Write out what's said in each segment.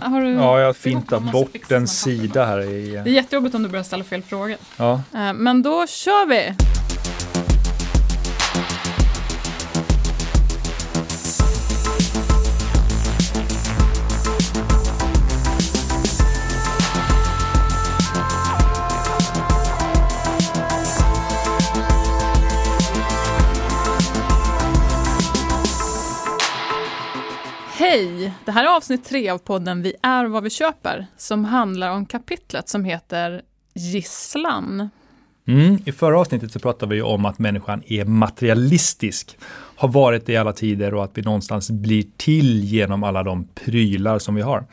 Har du Ja, jag fintar bort en sida här i... Det är jättejobbigt om du börjar ställa fel frågor. Ja. Eh, Men då kör vi! Hej! Det här är avsnitt tre av podden Vi är vad vi köper som handlar om kapitlet som heter Gisslan. Mm, I förra avsnittet så pratade vi om att människan är materialistisk. Har varit det i alla tider och att vi någonstans blir till genom alla de prylar som vi har.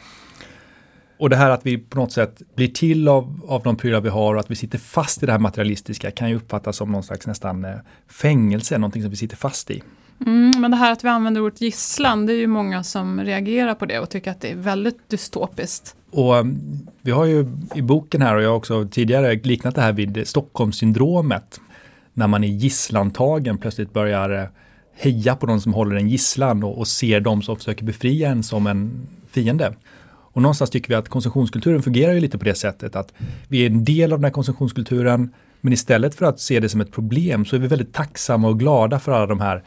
Och det här att vi på något sätt blir till av, av de prylar vi har och att vi sitter fast i det här materialistiska kan ju uppfattas som någon slags nästan eh, fängelse, någonting som vi sitter fast i. Mm, men det här att vi använder ordet gisslan, det är ju många som reagerar på det och tycker att det är väldigt dystopiskt. Och mm, vi har ju i boken här och jag har också tidigare liknat det här vid Stockholmssyndromet. När man i gisslantagen plötsligt börjar eh, heja på de som håller en gisslan och, och ser de som försöker befria en som en fiende. Och någonstans tycker vi att konsumtionskulturen fungerar ju lite på det sättet att vi är en del av den här konsumtionskulturen men istället för att se det som ett problem så är vi väldigt tacksamma och glada för alla de här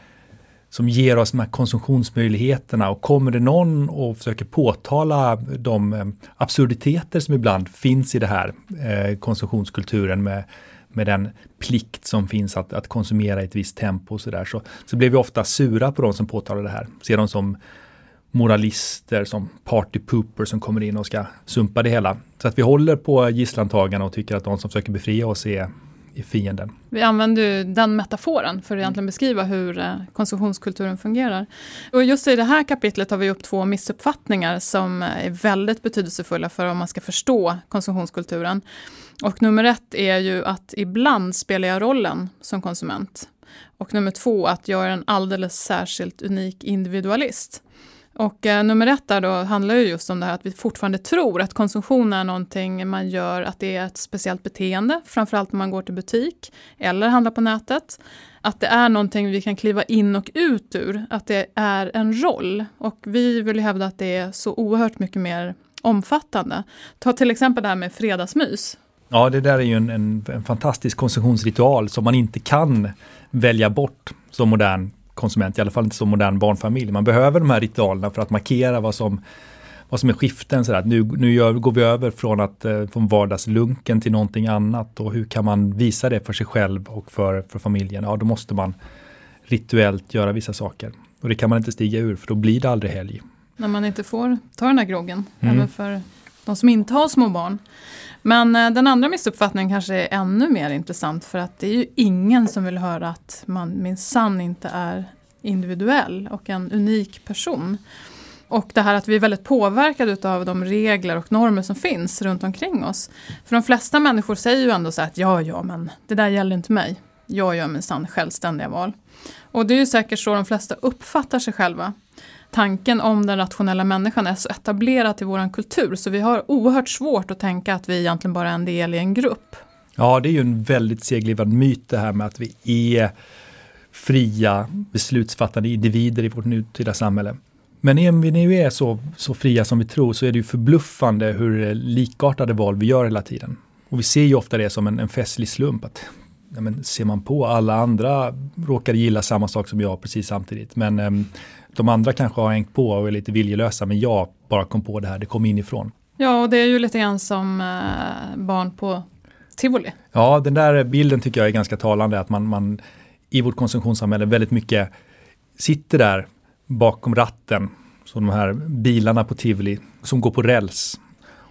som ger oss de här konsumtionsmöjligheterna och kommer det någon och försöker påtala de eh, absurditeter som ibland finns i det här eh, konsumtionskulturen med, med den plikt som finns att, att konsumera i ett visst tempo och så där så, så blir vi ofta sura på de som påtalar det här. Ser dem som moralister, som party pooper som kommer in och ska sumpa det hela. Så att vi håller på gisslantagarna och tycker att de som försöker befria oss är fienden. Vi använder ju den metaforen för att egentligen beskriva hur eh, konsumtionskulturen fungerar. Och just i det här kapitlet har vi upp två missuppfattningar som är väldigt betydelsefulla för om man ska förstå konsumtionskulturen. Och nummer ett är ju att ibland spelar jag rollen som konsument. Och nummer två, att jag är en alldeles särskilt unik individualist. Och eh, nummer ett där då handlar ju just om det här att vi fortfarande tror att konsumtion är någonting man gör, att det är ett speciellt beteende, framförallt när man går till butik eller handlar på nätet. Att det är någonting vi kan kliva in och ut ur, att det är en roll. Och vi vill ju hävda att det är så oerhört mycket mer omfattande. Ta till exempel det här med fredagsmys. Ja, det där är ju en, en, en fantastisk konsumtionsritual som man inte kan välja bort som modern konsument, i alla fall inte som modern barnfamilj. Man behöver de här ritualerna för att markera vad som, vad som är skiften. Så att nu nu gör, går vi över från, att, eh, från vardagslunken till någonting annat och hur kan man visa det för sig själv och för, för familjen? Ja, då måste man rituellt göra vissa saker. Och det kan man inte stiga ur för då blir det aldrig helg. När man inte får ta den här groggen, Mm. även för de som inte har små barn. Men eh, den andra missuppfattningen kanske är ännu mer intressant för att det är ju ingen som vill höra att man minsann inte är individuell och en unik person. Och det här att vi är väldigt påverkade utav de regler och normer som finns runt omkring oss. För de flesta människor säger ju ändå så här att ja, ja, men det där gäller inte mig. Jag gör minsann självständiga val. Och det är ju säkert så de flesta uppfattar sig själva. Tanken om den rationella människan är så etablerad i vår kultur så vi har oerhört svårt att tänka att vi egentligen bara är en del i en grupp. Ja, det är ju en väldigt seglivad myt det här med att vi är fria beslutsfattande individer i vårt nutida samhälle. Men om vi nu är så, så fria som vi tror så är det ju förbluffande hur likartade val vi gör hela tiden. Och vi ser ju ofta det som en, en festlig slump. Att, ja, men ser man på, alla andra råkar gilla samma sak som jag precis samtidigt. Men eh, de andra kanske har hängt på och är lite viljelösa, men jag bara kom på det här, det kom inifrån. Ja, och det är ju lite grann som eh, barn på tivoli. Ja, den där bilden tycker jag är ganska talande, att man, man i vårt konsumtionssamhälle väldigt mycket sitter där bakom ratten. Så de här bilarna på Tivoli som går på räls.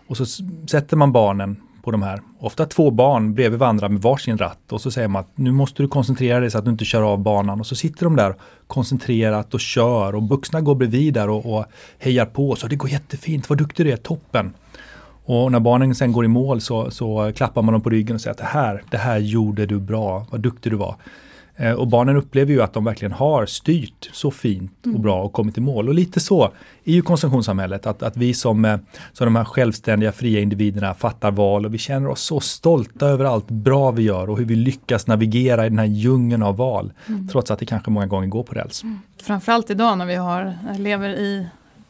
Och så sätter man barnen på de här, ofta två barn bredvid varandra med varsin ratt och så säger man att nu måste du koncentrera dig så att du inte kör av banan och så sitter de där koncentrerat och kör och vuxna går bredvid där och, och hejar på så det går jättefint, vad duktig du är, toppen. Och när barnen sen går i mål så, så klappar man dem på ryggen och säger att det här, det här gjorde du bra, vad duktig du var. Eh, Och barnen upplever ju att de verkligen har styrt så fint och bra och kommit i mål. Och lite så är ju konsumtionssamhället, att, att vi som, eh, som de här självständiga fria individerna fattar val och vi känner oss så stolta över allt bra vi gör och hur vi lyckas navigera i den här djungeln av val. Trots att det kanske många gånger går på räls. Framförallt idag när vi har, lever i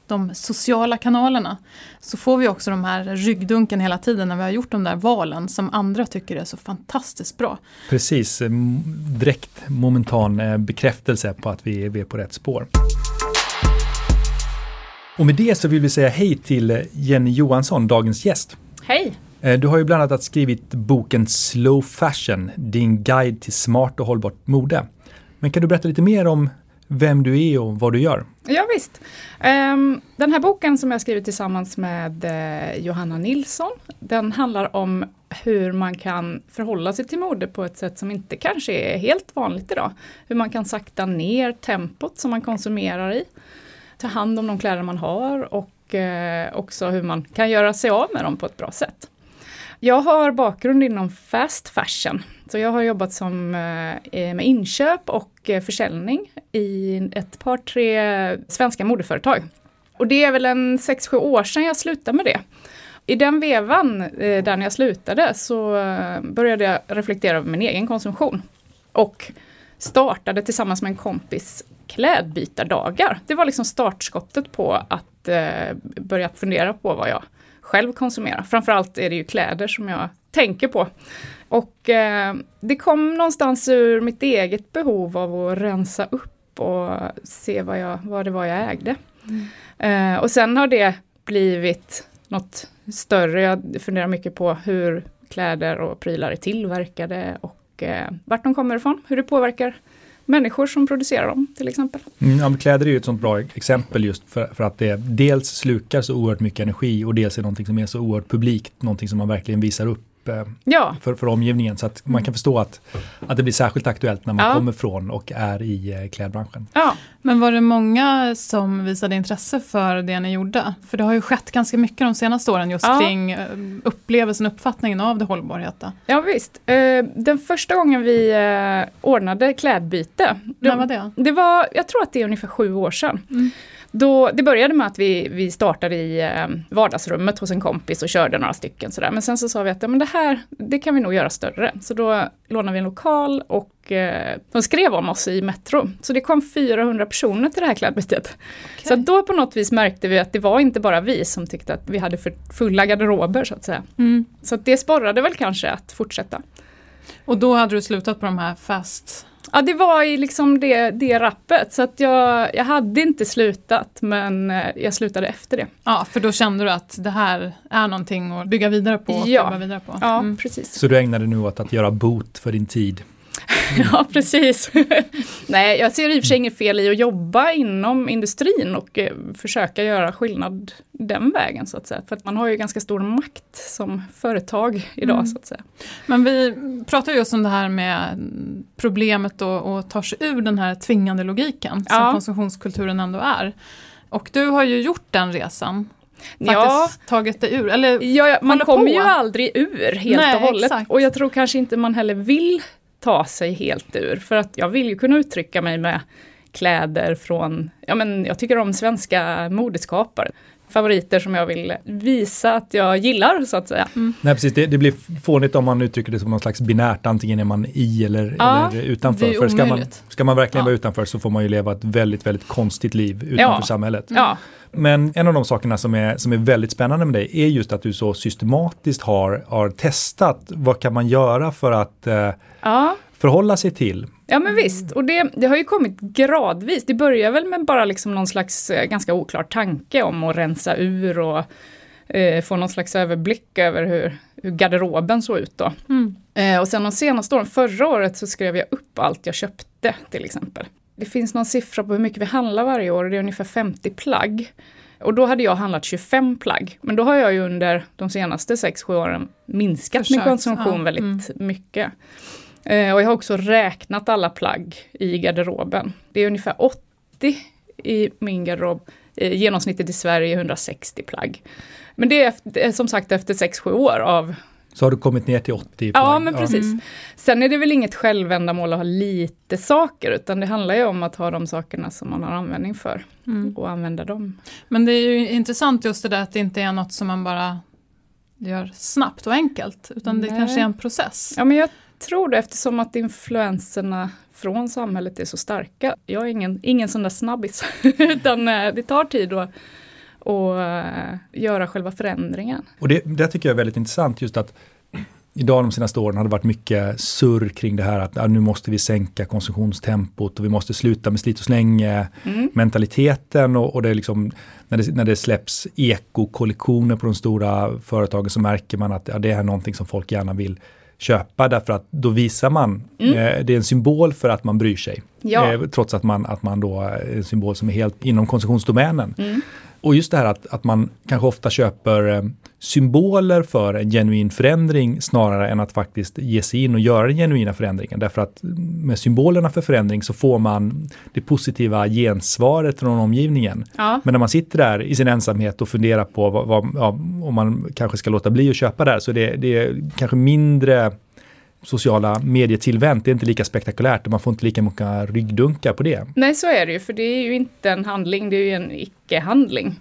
de sociala kanalerna så får vi också de här ryggdunken hela tiden när vi har gjort de där valen som andra tycker är så fantastiskt bra. Precis, eh, direkt momentan eh, bekräftelse på att vi är, på rätt spår. Och med det så vill vi säga hej till eh, Jenny Johansson, dagens gäst. Hej! Du har ju bland annat skrivit boken Slow Fashion, din guide till smart och hållbart mode. Men kan du berätta lite mer om vem du är och vad du gör? Ja, visst. Ehm, den här boken som jag skrivit tillsammans med eh, Johanna Nilsson, den handlar om hur man kan förhålla sig till mode på ett sätt som inte kanske är helt vanligt idag. Hur man kan sakta ner tempot som man konsumerar i, ta hand om de kläder man har och eh, också hur man kan göra sig av med dem på ett bra sätt. Jag har bakgrund inom fast fashion, så jag har jobbat som, eh, eh med inköp och eh, försäljning i ett par, tre svenska modeföretag. Och det är väl en 6-7 år sedan jag slutade med det. I den vevan, eh, där när jag slutade, så eh, började jag reflektera över min egen konsumtion. Och startade tillsammans med en kompis klädbytardagar. Det var liksom startskottet på att eh, börja fundera på vad jag själv konsumera. Framförallt är det ju kläder som jag tänker på. Och eh, det kom någonstans ur mitt eget behov av att rensa upp och se vad, jag, vad det var jag ägde. Eh, och sen har det blivit något större. Jag funderar mycket på hur kläder och prylar är tillverkade och eh, vart de kommer ifrån, hur det påverkar människor som producerar dem till exempel. Mm, ja, men kläder är ju ett sånt bra exempel just för, för att det dels slukar så oerhört mycket energi och dels är någonting som är så oerhört publikt, någonting som man verkligen visar upp eh, Ja, för, för omgivningen. Så att man kan förstå att, att det blir särskilt aktuellt när man Ja. kommer från och är i eh, klädbranschen. ja. Men var det många som visade intresse för det ni gjorde? För det har ju skett ganska mycket de senaste åren just Ja. kring eh, upplevelsen, uppfattningen av det hållbarheta. ja visst. Eh, den första gången vi eh, ordnade klädbyte, då- När var det? Det var, jag tror att det är ungefär sju år sedan. Mm. Då, det började med att vi, vi startade i eh, vardagsrummet hos en kompis och körde några stycken sådär. Men sen så sa vi att ja, men det här, det kan vi nog göra större. Så då lånade vi en lokal och eh, de skrev om oss i Metro. Så det kom 400 personer till det här klädbytet. Så att då på något vis märkte vi att det var inte bara vi som tyckte att vi hade för fulla garderober så att säga. Mm. Så att det sporrade väl kanske att fortsätta. Och då hade du slutat på de här fast... Ja, det var i liksom det, det rappet, så att jag, jag hade inte slutat, men eh, jag slutade efter det. Ja, för då kände du att det här är någonting att bygga vidare på och Ja. vidare på. Ja, Mm. precis. Så du ägnar dig nu åt att göra bot för din tid. Ja, precis. Nej, jag ser i och för sig inget fel i att jobba inom industrin och eh, försöka göra skillnad den vägen, så att säga. För att man har ju ganska stor makt som företag idag, Mm. så att säga. Men vi pratar just om det här med problemet att att ta sig ur den här tvingande logiken som Ja. konsumtionskulturen ändå är. Och du har ju gjort den resan. Ja, Faktiskt tagit dig ur. Eller, ja, ja, man kommer på. ju aldrig ur helt Nej, och hållet. exakt. Och jag tror kanske inte man heller vill ta sig helt ur. För att jag vill ju kunna uttrycka mig med kläder från, ja men jag tycker om svenska modeskapare. Favoriter som jag vill visa att jag gillar så att säga. Nej, precis. Det, det blir fånigt om man uttrycker det som någon slags binärt, antingen är man i eller, Ja, eller utanför. För ska man, ska man verkligen Ja. vara utanför så får man ju leva ett väldigt, väldigt konstigt liv utanför Ja. samhället. Ja, Men en av de sakerna som är, som är väldigt spännande med dig är just att du så systematiskt har, har testat vad kan man göra för att eh, ja. förhålla sig till. Ja men visst, och det, det har ju kommit gradvis. Det börjar väl med bara liksom någon slags eh, ganska oklar tanke om att rensa ur och eh, få någon slags överblick över hur, hur garderoben såg ut då. Mm. Eh, och sen de senaste åren, förra året så skrev jag upp allt jag köpte till exempel. det finns någon siffra på hur mycket vi handlar varje år och det är ungefär 50 plagg. Och då hade jag handlat 25 plagg. Men då har jag ju under de senaste 6-7 åren minskat Försökt, min konsumtion ja, väldigt mm. mycket. Eh, och jag har också räknat alla plagg i garderoben. Det är ungefär 80 i min garderob. Eh, genomsnittet i Sverige är 160 plagg. Men det är, efter, är som sagt efter 6-7 år av Så har du kommit ner till 80 Ja, plagg. men precis. Sen är det väl inget självändamål att ha lite saker, utan det handlar ju om att ha de sakerna som man har användning för Mm. och använda dem. Men det är ju intressant just det där att det inte är något som man bara gör snabbt och enkelt, utan det Nej. kanske är en process. Ja, men jag tror det eftersom att influenserna från samhället är så starka. Jag är ingen, ingen sån där snabbis, utan eh, det tar tid att, att eh, göra själva förändringen. Och det, det tycker jag är väldigt intressant just att idag de senaste åren har det varit mycket surr kring det här att nu måste vi sänka konsumtionstempot och vi måste sluta med slit och släng Mm. mentaliteten och, och det är liksom när det, när det släpps ekokollektioner på de stora företagen så märker man att ja, det är någonting som folk gärna vill köpa därför att då visar man, Mm. eh, det är en symbol för att man bryr sig. Ja. Eh, trots att man, att man då är en symbol som är helt inom konsumtionsdomänen. Mm. Och just det här att, att man kanske ofta köper eh, symboler för en genuin förändring snarare än att faktiskt ge sig in och göra den genuina förändringen. Därför att med symbolerna för förändring så får man det positiva gensvaret från omgivningen. Ja. Men när man sitter där i sin ensamhet och funderar på vad, vad, ja, om man kanske ska låta bli att köpa där, så det, det är kanske mindre sociala medietillvänt. Det är inte lika spektakulärt och man får inte lika många ryggdunkar på det. Nej, så är det ju, för det är ju inte en handling, det är ju en icke-handling.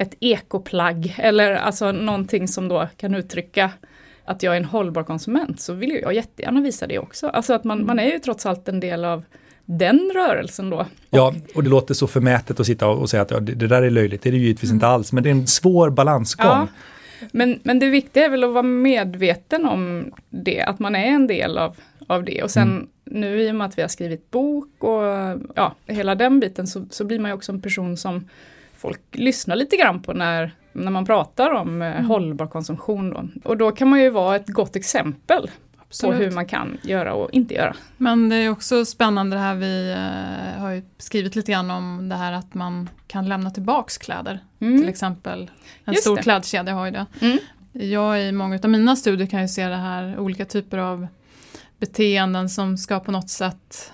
ett ekoplagg eller alltså någonting som då kan uttrycka att jag är en hållbar konsument så vill jag jättegärna visa det också. Alltså att man, man är ju trots allt en del av den rörelsen då. Ja, och det låter så förmätet att sitta och säga att ja, det, det där är löjligt. Det är det ju givetvis inte alls, men det är en svår balansgång. Ja, men, men det viktiga är väl att vara medveten om det, att man är en del av, av det. Och sen nu i och med att vi har skrivit bok och ja, hela den biten så, så blir man ju också en person som folk lyssnar lite grann på när, när man pratar om eh, hållbar konsumtion. Då. Och då kan man ju vara ett gott exempel på hur man kan göra och inte göra. Men det är också spännande det här vi eh, har ju skrivit lite grann om det här att man kan lämna tillbaks kläder. Mm. Till exempel en Just stor det. klädkedja har ju det. Mm. Jag i många av mina studier kan ju se det här olika typer av beteenden som ska på något sätt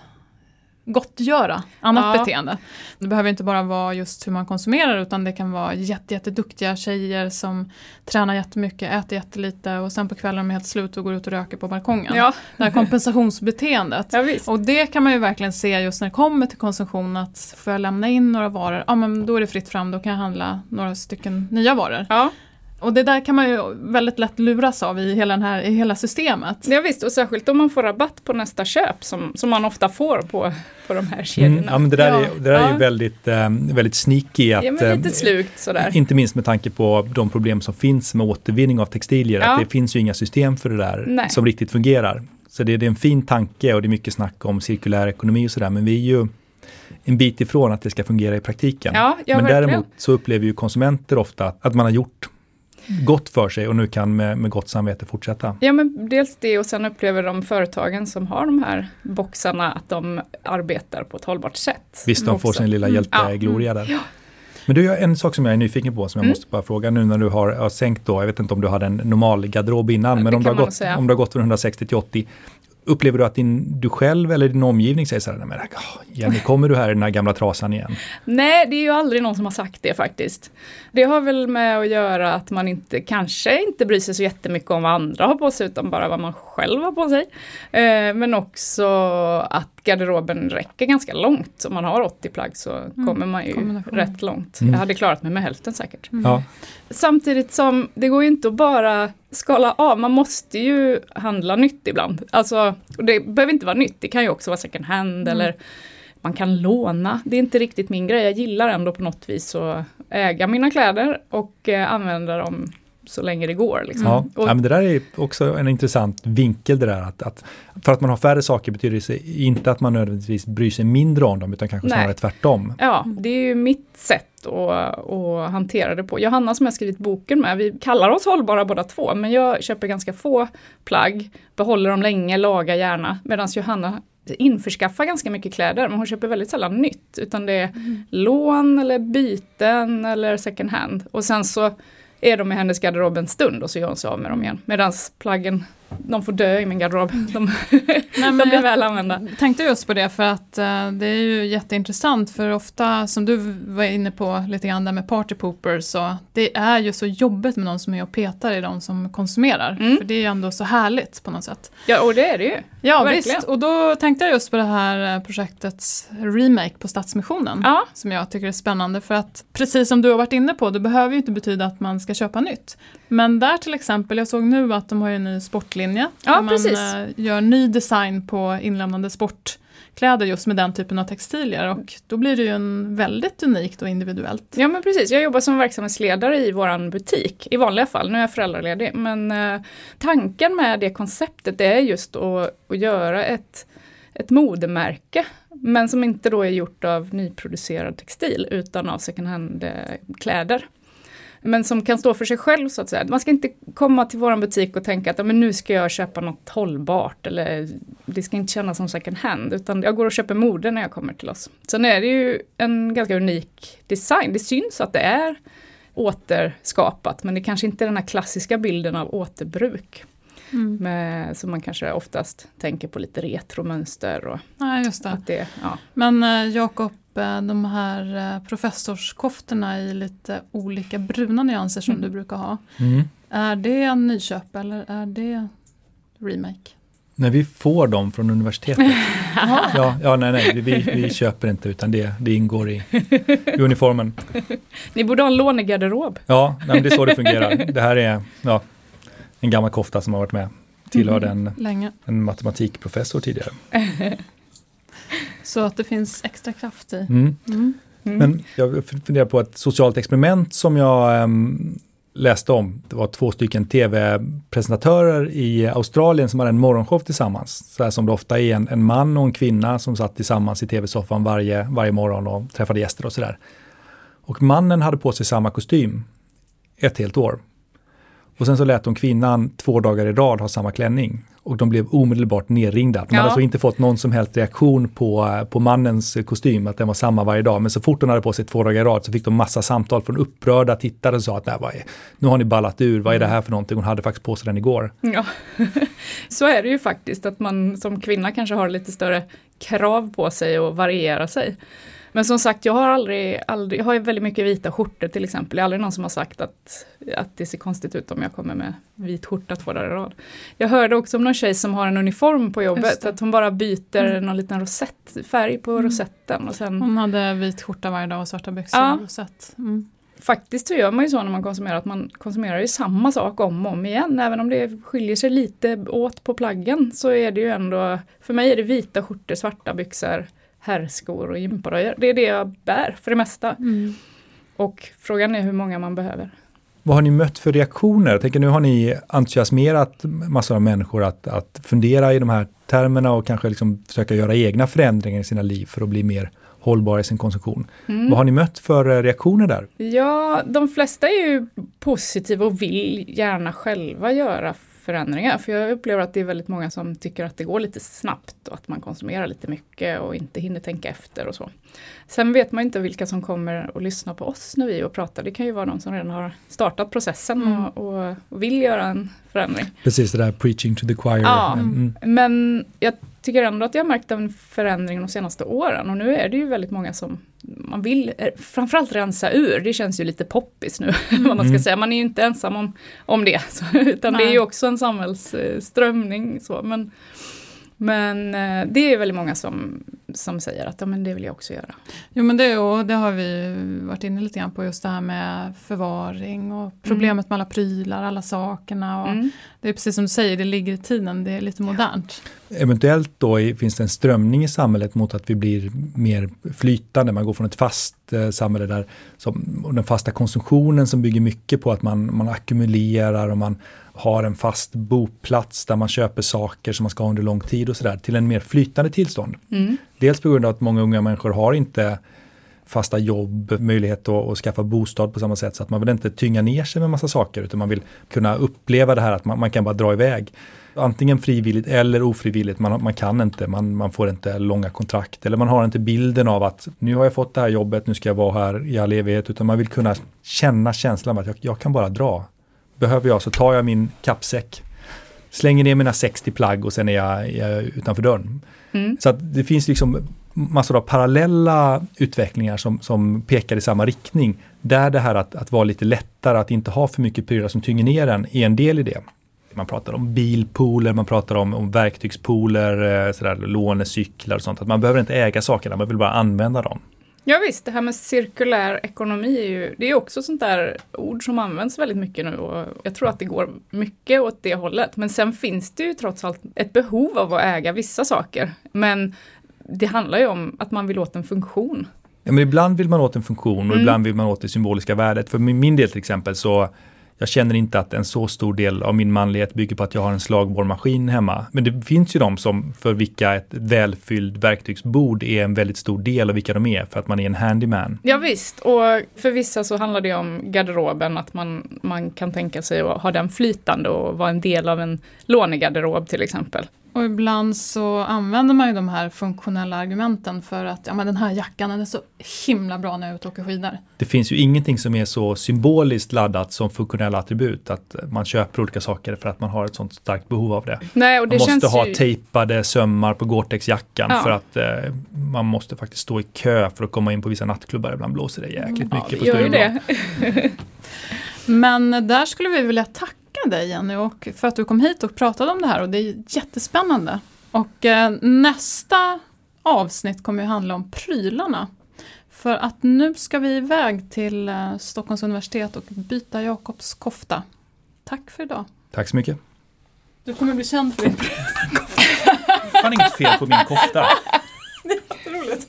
gottgöra annat Ja. beteende. Det behöver inte bara vara just hur man konsumerar utan det kan vara jätte, jätteduktiga tjejer som tränar jättemycket, äter jättelite och sen på kvällen är de helt slut och går ut och röker på balkongen. Ja. Det här kompensationsbeteendet. Ja. Och det kan man ju verkligen se just när det kommer till konsumtion att får jag lämna in några varor, ja men då är det fritt fram, då kan jag handla några stycken nya varor. Ja. Och det där kan man ju väldigt lätt luras av i hela, den här, i hela systemet. ja visst, och särskilt om man får rabatt på nästa köp som, som man ofta får på, på de här kedjorna. Mm, ja, men det där, Ja. är, det där är Ja. ju väldigt, eh, väldigt sneaky. Att, Ja, men lite eh, slugt sådär. Inte minst med tanke på de problem som finns med återvinning av textilier. Ja. Att det finns ju inga system för det där Nej. som riktigt fungerar. Så det, det är en fin tanke och det är mycket snack om cirkulär ekonomi och sådär. Men vi är ju en bit ifrån att det ska fungera i praktiken. Ja, ja, men verkligen. däremot så upplever ju konsumenter ofta att man har gjort gott för sig och nu kan med, med gott samvete fortsätta. Ja men dels det och sen upplever de företagen som har de här boxarna att de arbetar på ett hållbart sätt. Visst, de får sin lilla Mm. hjältegloria där. Men du, en sak som jag är nyfiken på som jag Mm. måste bara fråga nu när du har, har sänkt då, jag vet inte om du hade en normal garderob innan, Ja, men om du, gått, om du har gått från 160 till 80, upplever du att din, du själv eller din omgivning säger så här, "Nej, men oh, Jenny, kommer du här i den här gamla trasan igen? Nej, det är ju aldrig någon som har sagt det faktiskt. Det har väl med att göra att man inte kanske inte bryr sig så jättemycket om vad andra har på sig utan bara vad man själv har på sig. Eh, men också att garderoben räcker ganska långt. Om man har 80 plagg så kommer man ju rätt långt. Mm. Jag hade klarat mig med hälften säkert. Ja, Samtidigt som det går ju inte att bara skala av, man måste ju handla nytt ibland. Alltså, det behöver inte vara nytt, det kan ju också vara second hand eller man kan låna. Det är inte riktigt min grej, jag gillar ändå på något vis att äga mina kläder och eh, använda dem så länge det går. Liksom. ja. Och, ja men det där är också en intressant vinkel det där att, att för att man har färre saker betyder det sig inte att man nödvändigtvis bryr sig mindre om dem utan kanske Nej. snarare tvärtom. Ja, det är ju mitt sätt att, att hantera det på. Johanna som jag skrivit boken med, vi kallar oss hållbara båda två, men jag köper ganska få plagg, behåller dem länge, lagar gärna, medan Johanna införskaffar ganska mycket kläder, men hon köper väldigt sällan nytt, utan det är lån eller byten eller second hand. Och sen så är de i hennes garderob en stund och så gör hon sig av med dem igen. Medan plaggen, de får dö i min garderob. De, Nej, de blir jag väl använda. tänkte just på det för att eh, det är ju jätteintressant för ofta som du var inne på lite grann där med party poopers så det är ju så jobbigt med någon som är och petar i de som konsumerar. Mm. För det är ju ändå så härligt på något sätt. Ja, och det är det ju. Ja Verkligen. visst, och då tänkte jag just på det här eh, projektets remake på Stadsmissionen. Ja, Som jag tycker är spännande för att precis som du har varit inne på, det behöver ju inte betyda att man ska köpa nytt. Men där till exempel, jag såg nu att de har en ny sportlinje. Ja, där man precis. eh, gör ny design på inlämnande sportkläder just med den typen av textilier och då blir det ju en väldigt unikt och individuellt. Ja men precis, jag jobbar som verksamhetsledare i våran butik i vanliga fall, nu är jag föräldraledig. Men eh, tanken med det konceptet det är just att, att göra ett, ett modemärke, men som inte då är gjort av nyproducerad textil utan av second hand-kläder. Men som kan stå för sig själv så att säga. Man ska inte komma till våran butik och tänka att ja, men nu ska jag köpa något hållbart eller det ska inte kännas som second hand utan jag går och köper mode när jag kommer till oss. Sen är det ju en ganska unik design. Det syns att det är återskapat men det kanske inte är den här klassiska bilden av återbruk. Mm. Med, som man kanske oftast tänker på lite retromönster och just det. att det, ja. Men eh, Jakob, de här eh, professorskoftorna i lite olika bruna nyanser som Mm. du brukar ha. Mm. Är det en nyköp eller är det remake? När vi får dem från universitetet. ja, ja, nej, nej, vi, vi köper inte utan det, det ingår i, i uniformen. Ni borde ha en lånegarderob. Ja, nej, men det är så det fungerar. Det här är ja, en gammal kofta som har varit med. Tillhörde en, Länge. en matematikprofessor tidigare. Så att det finns extra kraft i. Mm. Mm. Men jag funderar på ett socialt experiment som jag em, läste om. Det var två stycken tv-presentatörer i Australien som hade en morgonshow tillsammans. Så här som det ofta är en, en man och en kvinna som satt tillsammans i tv-soffan varje, varje morgon och träffade gäster och sådär. Och mannen hade på sig samma kostym ett helt år. Och sen så lät de kvinnan två dagar i rad ha samma klänning. Och de blev omedelbart nerringda. De Ja. hade alltså inte fått någon som helst reaktion på, eh, på mannens kostym, att den var samma varje dag. Men så fort hon hade på sig två dagar i rad så fick de massa samtal från upprörda tittare som sa att Nej, vad är, nu har ni ballat ur, vad är det här för någonting? Hon hade faktiskt på sig den igår. Ja, så är det ju faktiskt att man som kvinna kanske har lite större krav på sig att variera sig. Men som sagt, jag har aldrig, aldrig, jag har väldigt mycket vita skjortor till exempel. Det är aldrig någon som har sagt att, att det ser konstigt ut om jag kommer med vit skjorta två dagar i rad. Jag hörde också om någon tjej som har en uniform på jobbet, att hon bara byter mm. någon liten rosett, färg på mm. rosetten. Och sen... Hon hade vit skjorta varje dag och svarta byxor ja. och rosett. Mm. Faktiskt så gör man ju så när man konsumerar, att man konsumerar ju samma sak om och om igen. Även om det skiljer sig lite åt på plaggen så är det ju ändå, för mig är det vita skjortor, svarta byxor, herrskor och gympadojor. Det är det jag bär för det mesta. Mm. Och frågan är hur många man behöver. Vad har ni mött för reaktioner? Jag tänker nu har ni entusiasmerat massor av människor att, att fundera i de här termerna och kanske liksom försöka göra egna förändringar i sina liv för att bli mer hållbara i sin konsumtion. Mm. Vad har ni mött för reaktioner där? Ja, de flesta är ju positiva och vill gärna själva göra förändringar. För jag upplever att det är väldigt många som tycker att det går lite snabbt och att man konsumerar lite mycket och inte hinner tänka efter och så. Sen vet man inte vilka som kommer att lyssna på oss när vi är och pratar. Det kan ju vara någon som redan har startat processen mm. och, och, vill göra en förändring. Precis, det där preaching to the choir. Ja, mm. men jag tycker ändå att jag har märkt en förändring de senaste åren och nu är det ju väldigt många som man vill eh, framförallt rensa ur. Det känns ju lite poppis nu, vad man ska mm. säga. Man är ju inte ensam om, om det, så, utan Nej. det är ju också en samhällsströmning. Så. Men, men eh, det är väldigt många som, som säger att ja, men det vill jag också göra. Jo men det, och det har vi varit inne lite grann på just det här med förvaring och problemet mm. med alla prylar, alla sakerna. Och mm. Det är precis som du säger, det ligger i tiden, det är lite modernt. Eventuellt då finns det en strömning i samhället mot att vi blir mer flytande, man går från ett fast eh, samhälle där som, och den fasta konsumtionen som bygger mycket på att man, man ackumulerar och man har en fast boplats där man köper saker som man ska ha under lång tid och sådär, till en mer flytande tillstånd. Mm. Dels på grund av att många unga människor har inte fasta jobb, möjlighet att, att, skaffa bostad på samma sätt så att man vill inte tynga ner sig med massa saker utan man vill kunna uppleva det här att man, man kan bara dra iväg. Antingen frivilligt eller ofrivilligt, man, man kan inte, man, man får inte långa kontrakt eller man har inte bilden av att nu har jag fått det här jobbet, nu ska jag vara här i all evighet utan man vill kunna känna känslan av att jag, jag kan bara dra behöver jag så tar jag min kappsäck, slänger ner mina 60 plagg och sen är jag, är jag utanför dörren. Mm. Så att det finns liksom massor av parallella utvecklingar som, som pekar i samma riktning. Där det här att, att vara lite lättare, att inte ha för mycket prylar som tynger ner en, är en del i det. Man pratar om bilpooler, man pratar om, om verktygspooler, eh, sådär, lånecyklar och sånt. Att man behöver inte äga sakerna, man vill bara använda dem. Ja visst, det här med cirkulär ekonomi är ju, det är också sånt där ord som används väldigt mycket nu och jag tror att det går mycket åt det hållet. Men sen finns det ju trots allt ett behov av att äga vissa saker. Men det handlar ju om att man vill åt en funktion. Ja, men ibland vill man åt en funktion och mm. ibland vill man åt det symboliska värdet. För min del till exempel så jag känner inte att en så stor del av min manlighet bygger på att jag har en slagborrmaskin hemma. Men det finns ju de som för vilka ett välfylld verktygsbord är en väldigt stor del av vilka de är, för att man är en handyman. Ja visst, och för vissa så handlar det om garderoben, att man, man kan tänka sig att ha den flytande och vara en del av en lånegarderob till exempel. Och ibland så använder man ju de här funktionella argumenten för att ja, men den här jackan den är så himla bra när jag är ute och åker skidor. Det finns ju ingenting som är så symboliskt laddat som funktionella attribut. Att man köper olika saker för att man har ett sånt starkt behov av det. Nej, och det man måste ha ju... tejpade sömmar på Gore-Tex-jackan ja. för att eh, man måste faktiskt stå i kö för att komma in på vissa nattklubbar. Ibland blåser det jäkligt ja, mycket på Stureplan. Men där skulle vi vilja tacka dig Jenny och för att du kom hit och pratade om det här och det är jättespännande. Och eh, nästa avsnitt kommer ju handla om prylarna. För att nu ska vi iväg till eh, Stockholms universitet och byta Jakobs kofta. Tack för idag. Tack så mycket. Du kommer bli känd för din kofta. Fan inget fel på min kofta. det är jätteroligt.